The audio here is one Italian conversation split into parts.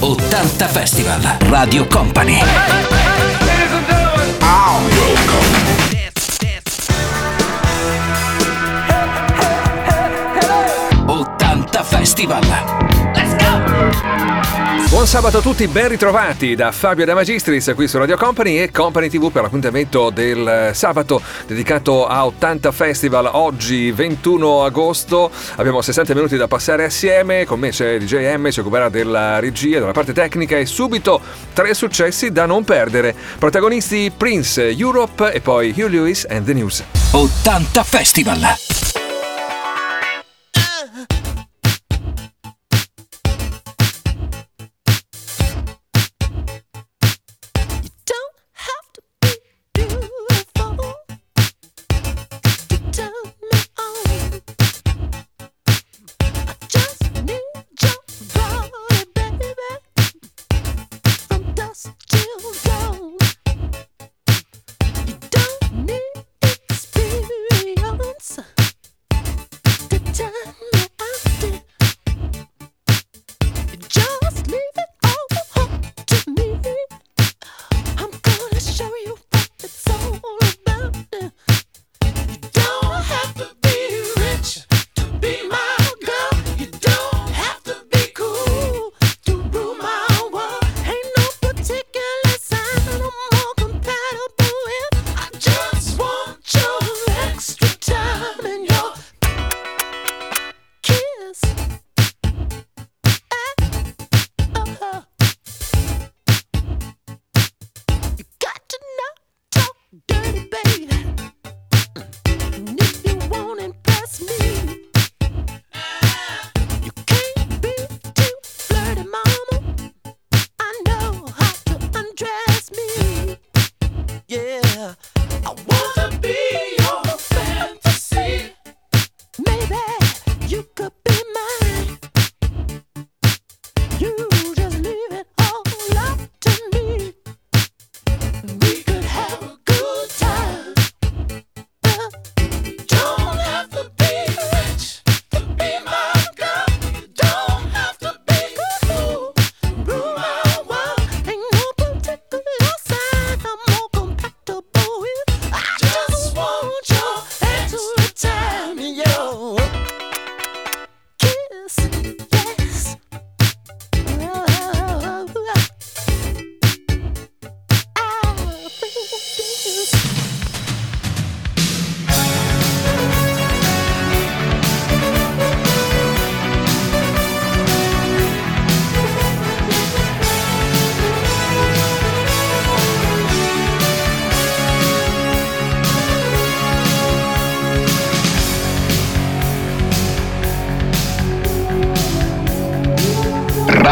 80 Festival, Radio Company. sabato a tutti, ben ritrovati da Fabio De Magistris qui su Radio Company e Company TV per l'appuntamento del eh, sabato dedicato a 80 Festival. Oggi 21 agosto abbiamo 60 minuti da passare assieme, con me c'è DJM, M, ci occuperà della regia, della parte tecnica e subito tre successi da non perdere. Protagonisti Prince, Europe e poi Hugh Lewis and the News. 80 Festival!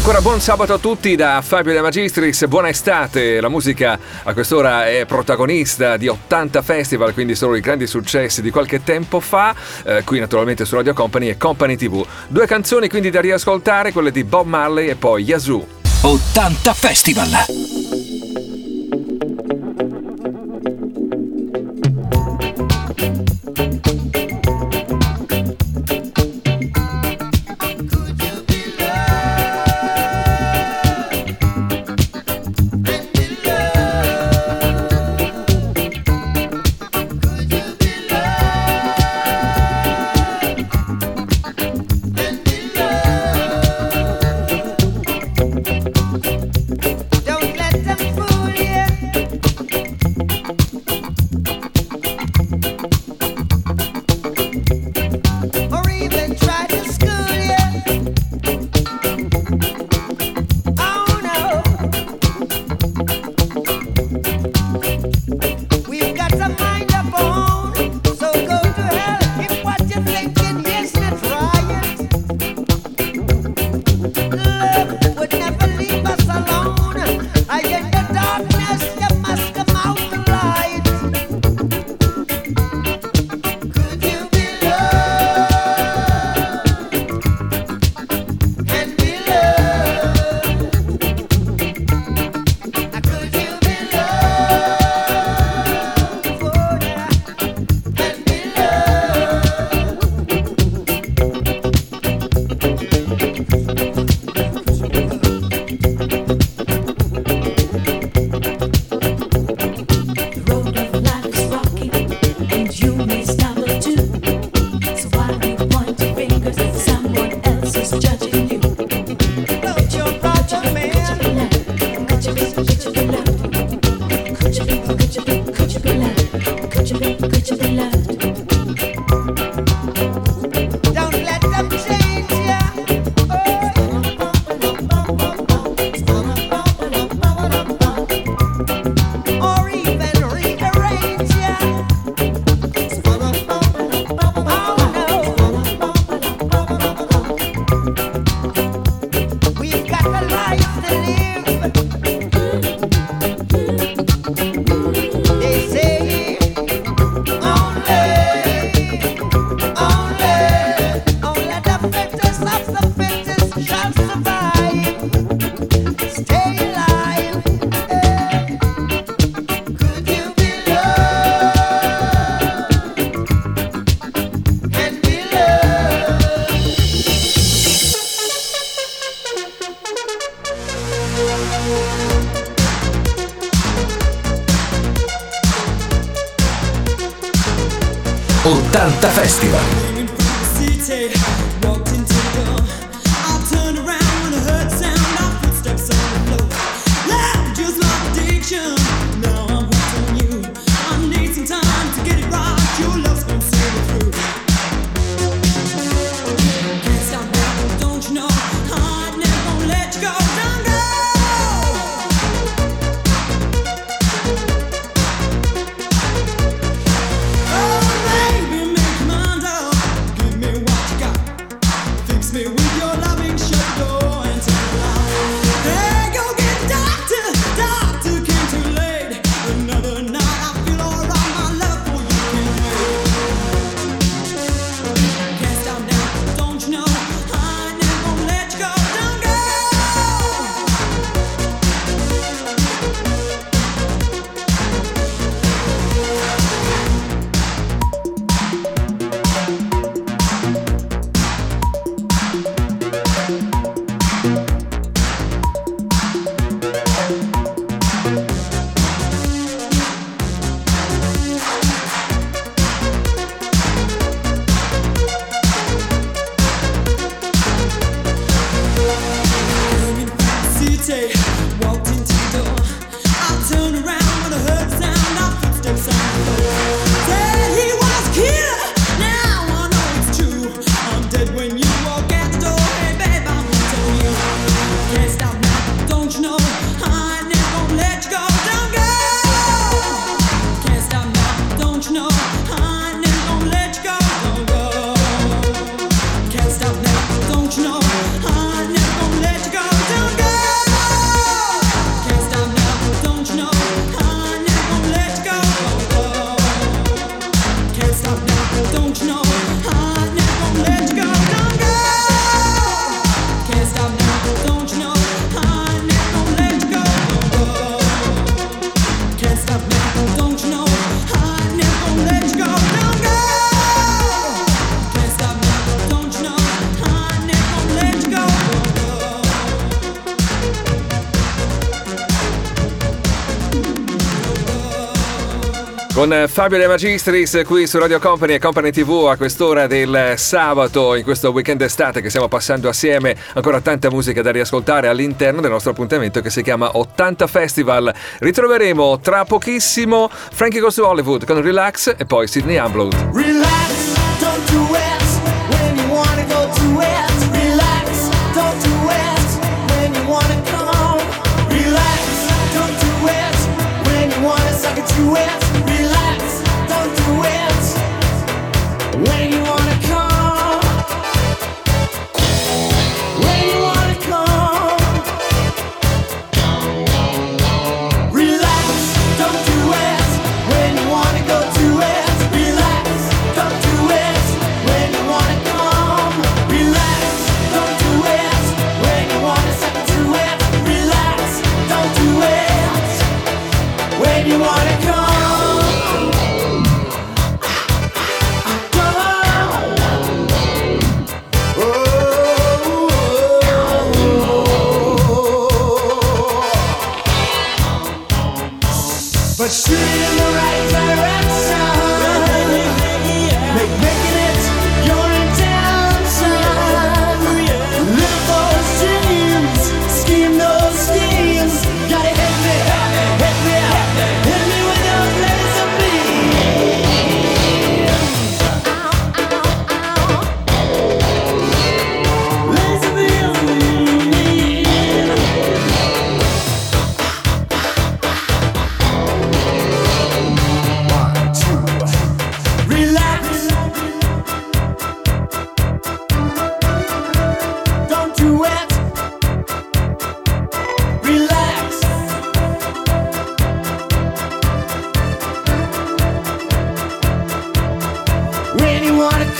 Ancora buon sabato a tutti da Fabio De Magistris, buona estate. La musica a quest'ora è protagonista di 80 festival, quindi solo i grandi successi di qualche tempo fa, eh, qui naturalmente su Radio Company e Company TV. Due canzoni quindi da riascoltare, quelle di Bob Marley e poi Yazoo. 80 Festival! with your Con eh, Fabio De Magistris qui su Radio Company e Company TV a quest'ora del sabato, in questo weekend estate che stiamo passando assieme, ancora tanta musica da riascoltare all'interno del nostro appuntamento che si chiama 80 Festival. Ritroveremo tra pochissimo Frankie Goes to Hollywood con Relax e poi Sydney Unblood. Relax, don't you wanna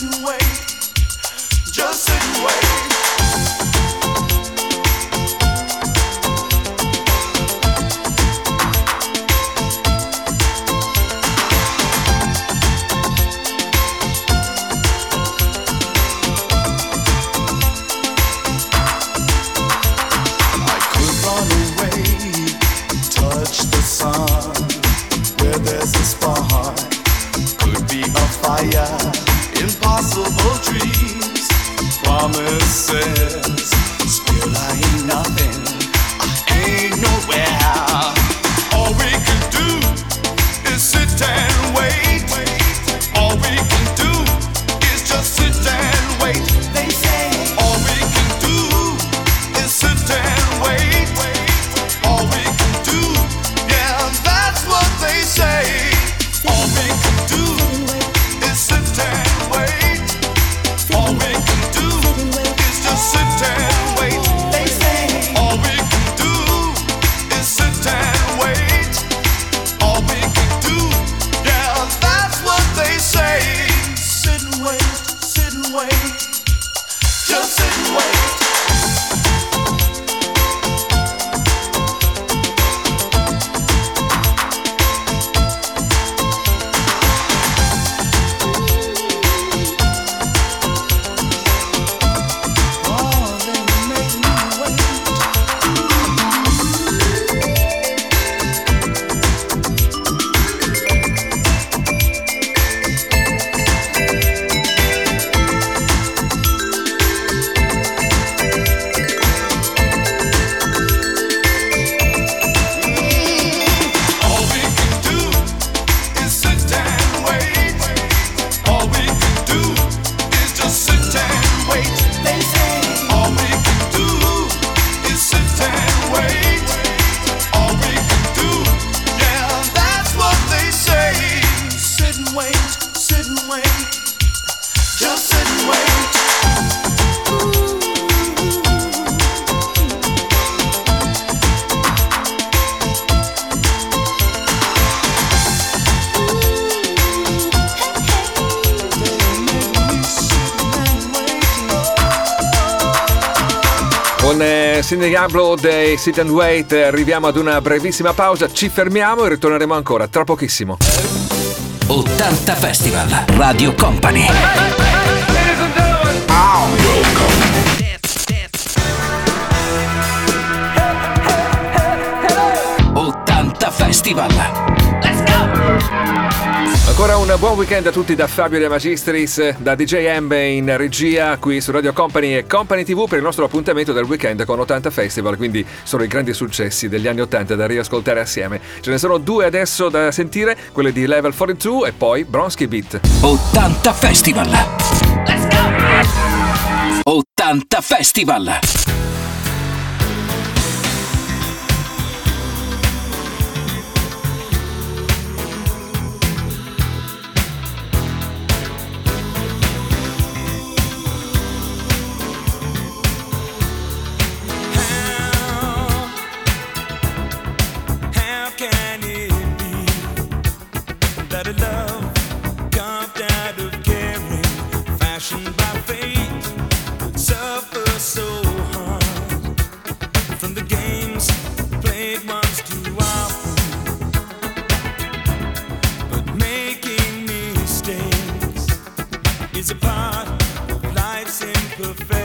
sit and wait. Just sit and wait. Virgin Diablo dei Sit and Wait, arriviamo ad una brevissima pausa, ci fermiamo e ritorneremo ancora tra pochissimo. 80 Festival, Radio Company. Festival. Ancora un buon weekend a tutti da Fabio De Magistris, da DJ MB in regia qui su Radio Company e Company TV per il nostro appuntamento del weekend con 80 Festival, quindi sono i grandi successi degli anni 80 da riascoltare assieme. Ce ne sono due adesso da sentire, quelle di Level 42 e poi Bronsky Beat. 80 Festival! Let's go! 80 Festival! It's part of life's imperfection.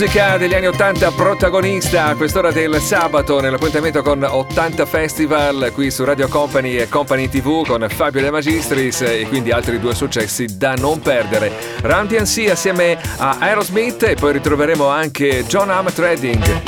musica degli anni 80 protagonista a quest'ora del sabato nell'appuntamento con 80 Festival qui su Radio Company e Company TV con Fabio De Magistris e quindi altri due successi da non perdere. Run DNC assieme a Aerosmith e poi ritroveremo anche John Hammett Trading.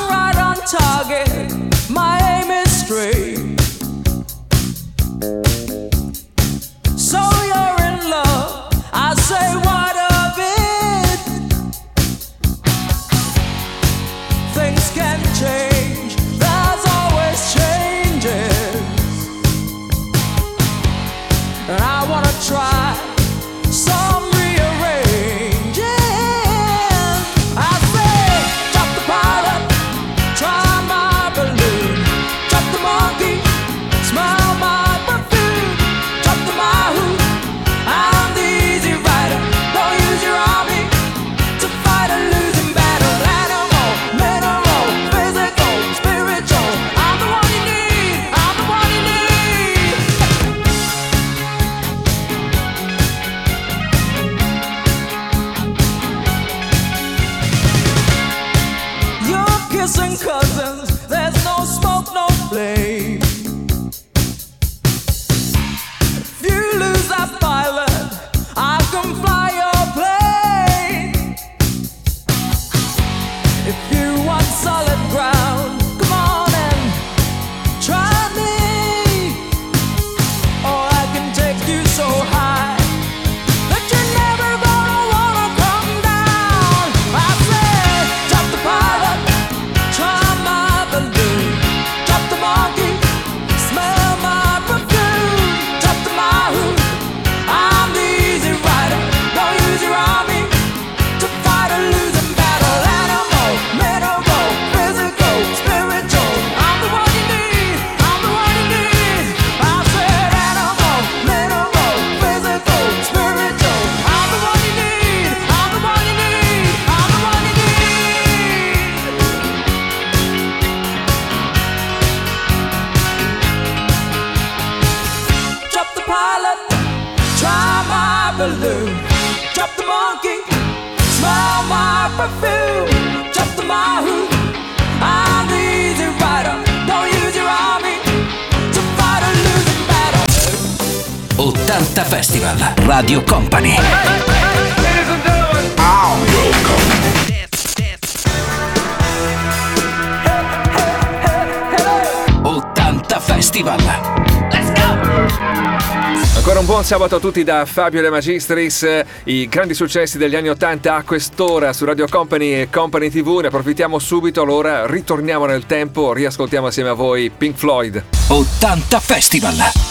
深刻。Mazzetta Festival, Radio Company. Festival. Let's go! Ancora un buon sabato a tutti da Fabio De Magistris, i grandi successi degli anni 80 a quest'ora su Radio Company e Company TV, ne approfittiamo subito, allora ritorniamo nel tempo, riascoltiamo assieme a voi Pink Floyd. 80 Festival!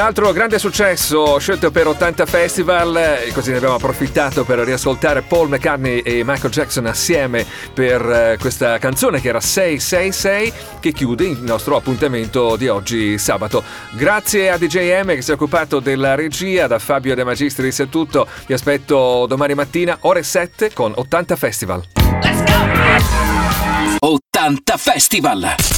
Un altro grande successo scelto per 80 Festival e così ne abbiamo approfittato per riascoltare Paul McCartney e Michael Jackson assieme per eh, questa canzone che era 666 che chiude il nostro appuntamento di oggi sabato. Grazie a DJM che si è occupato della regia, da Fabio De Magistris è tutto. Vi aspetto domani mattina ore 7 con 80 Festival. 80 Festival!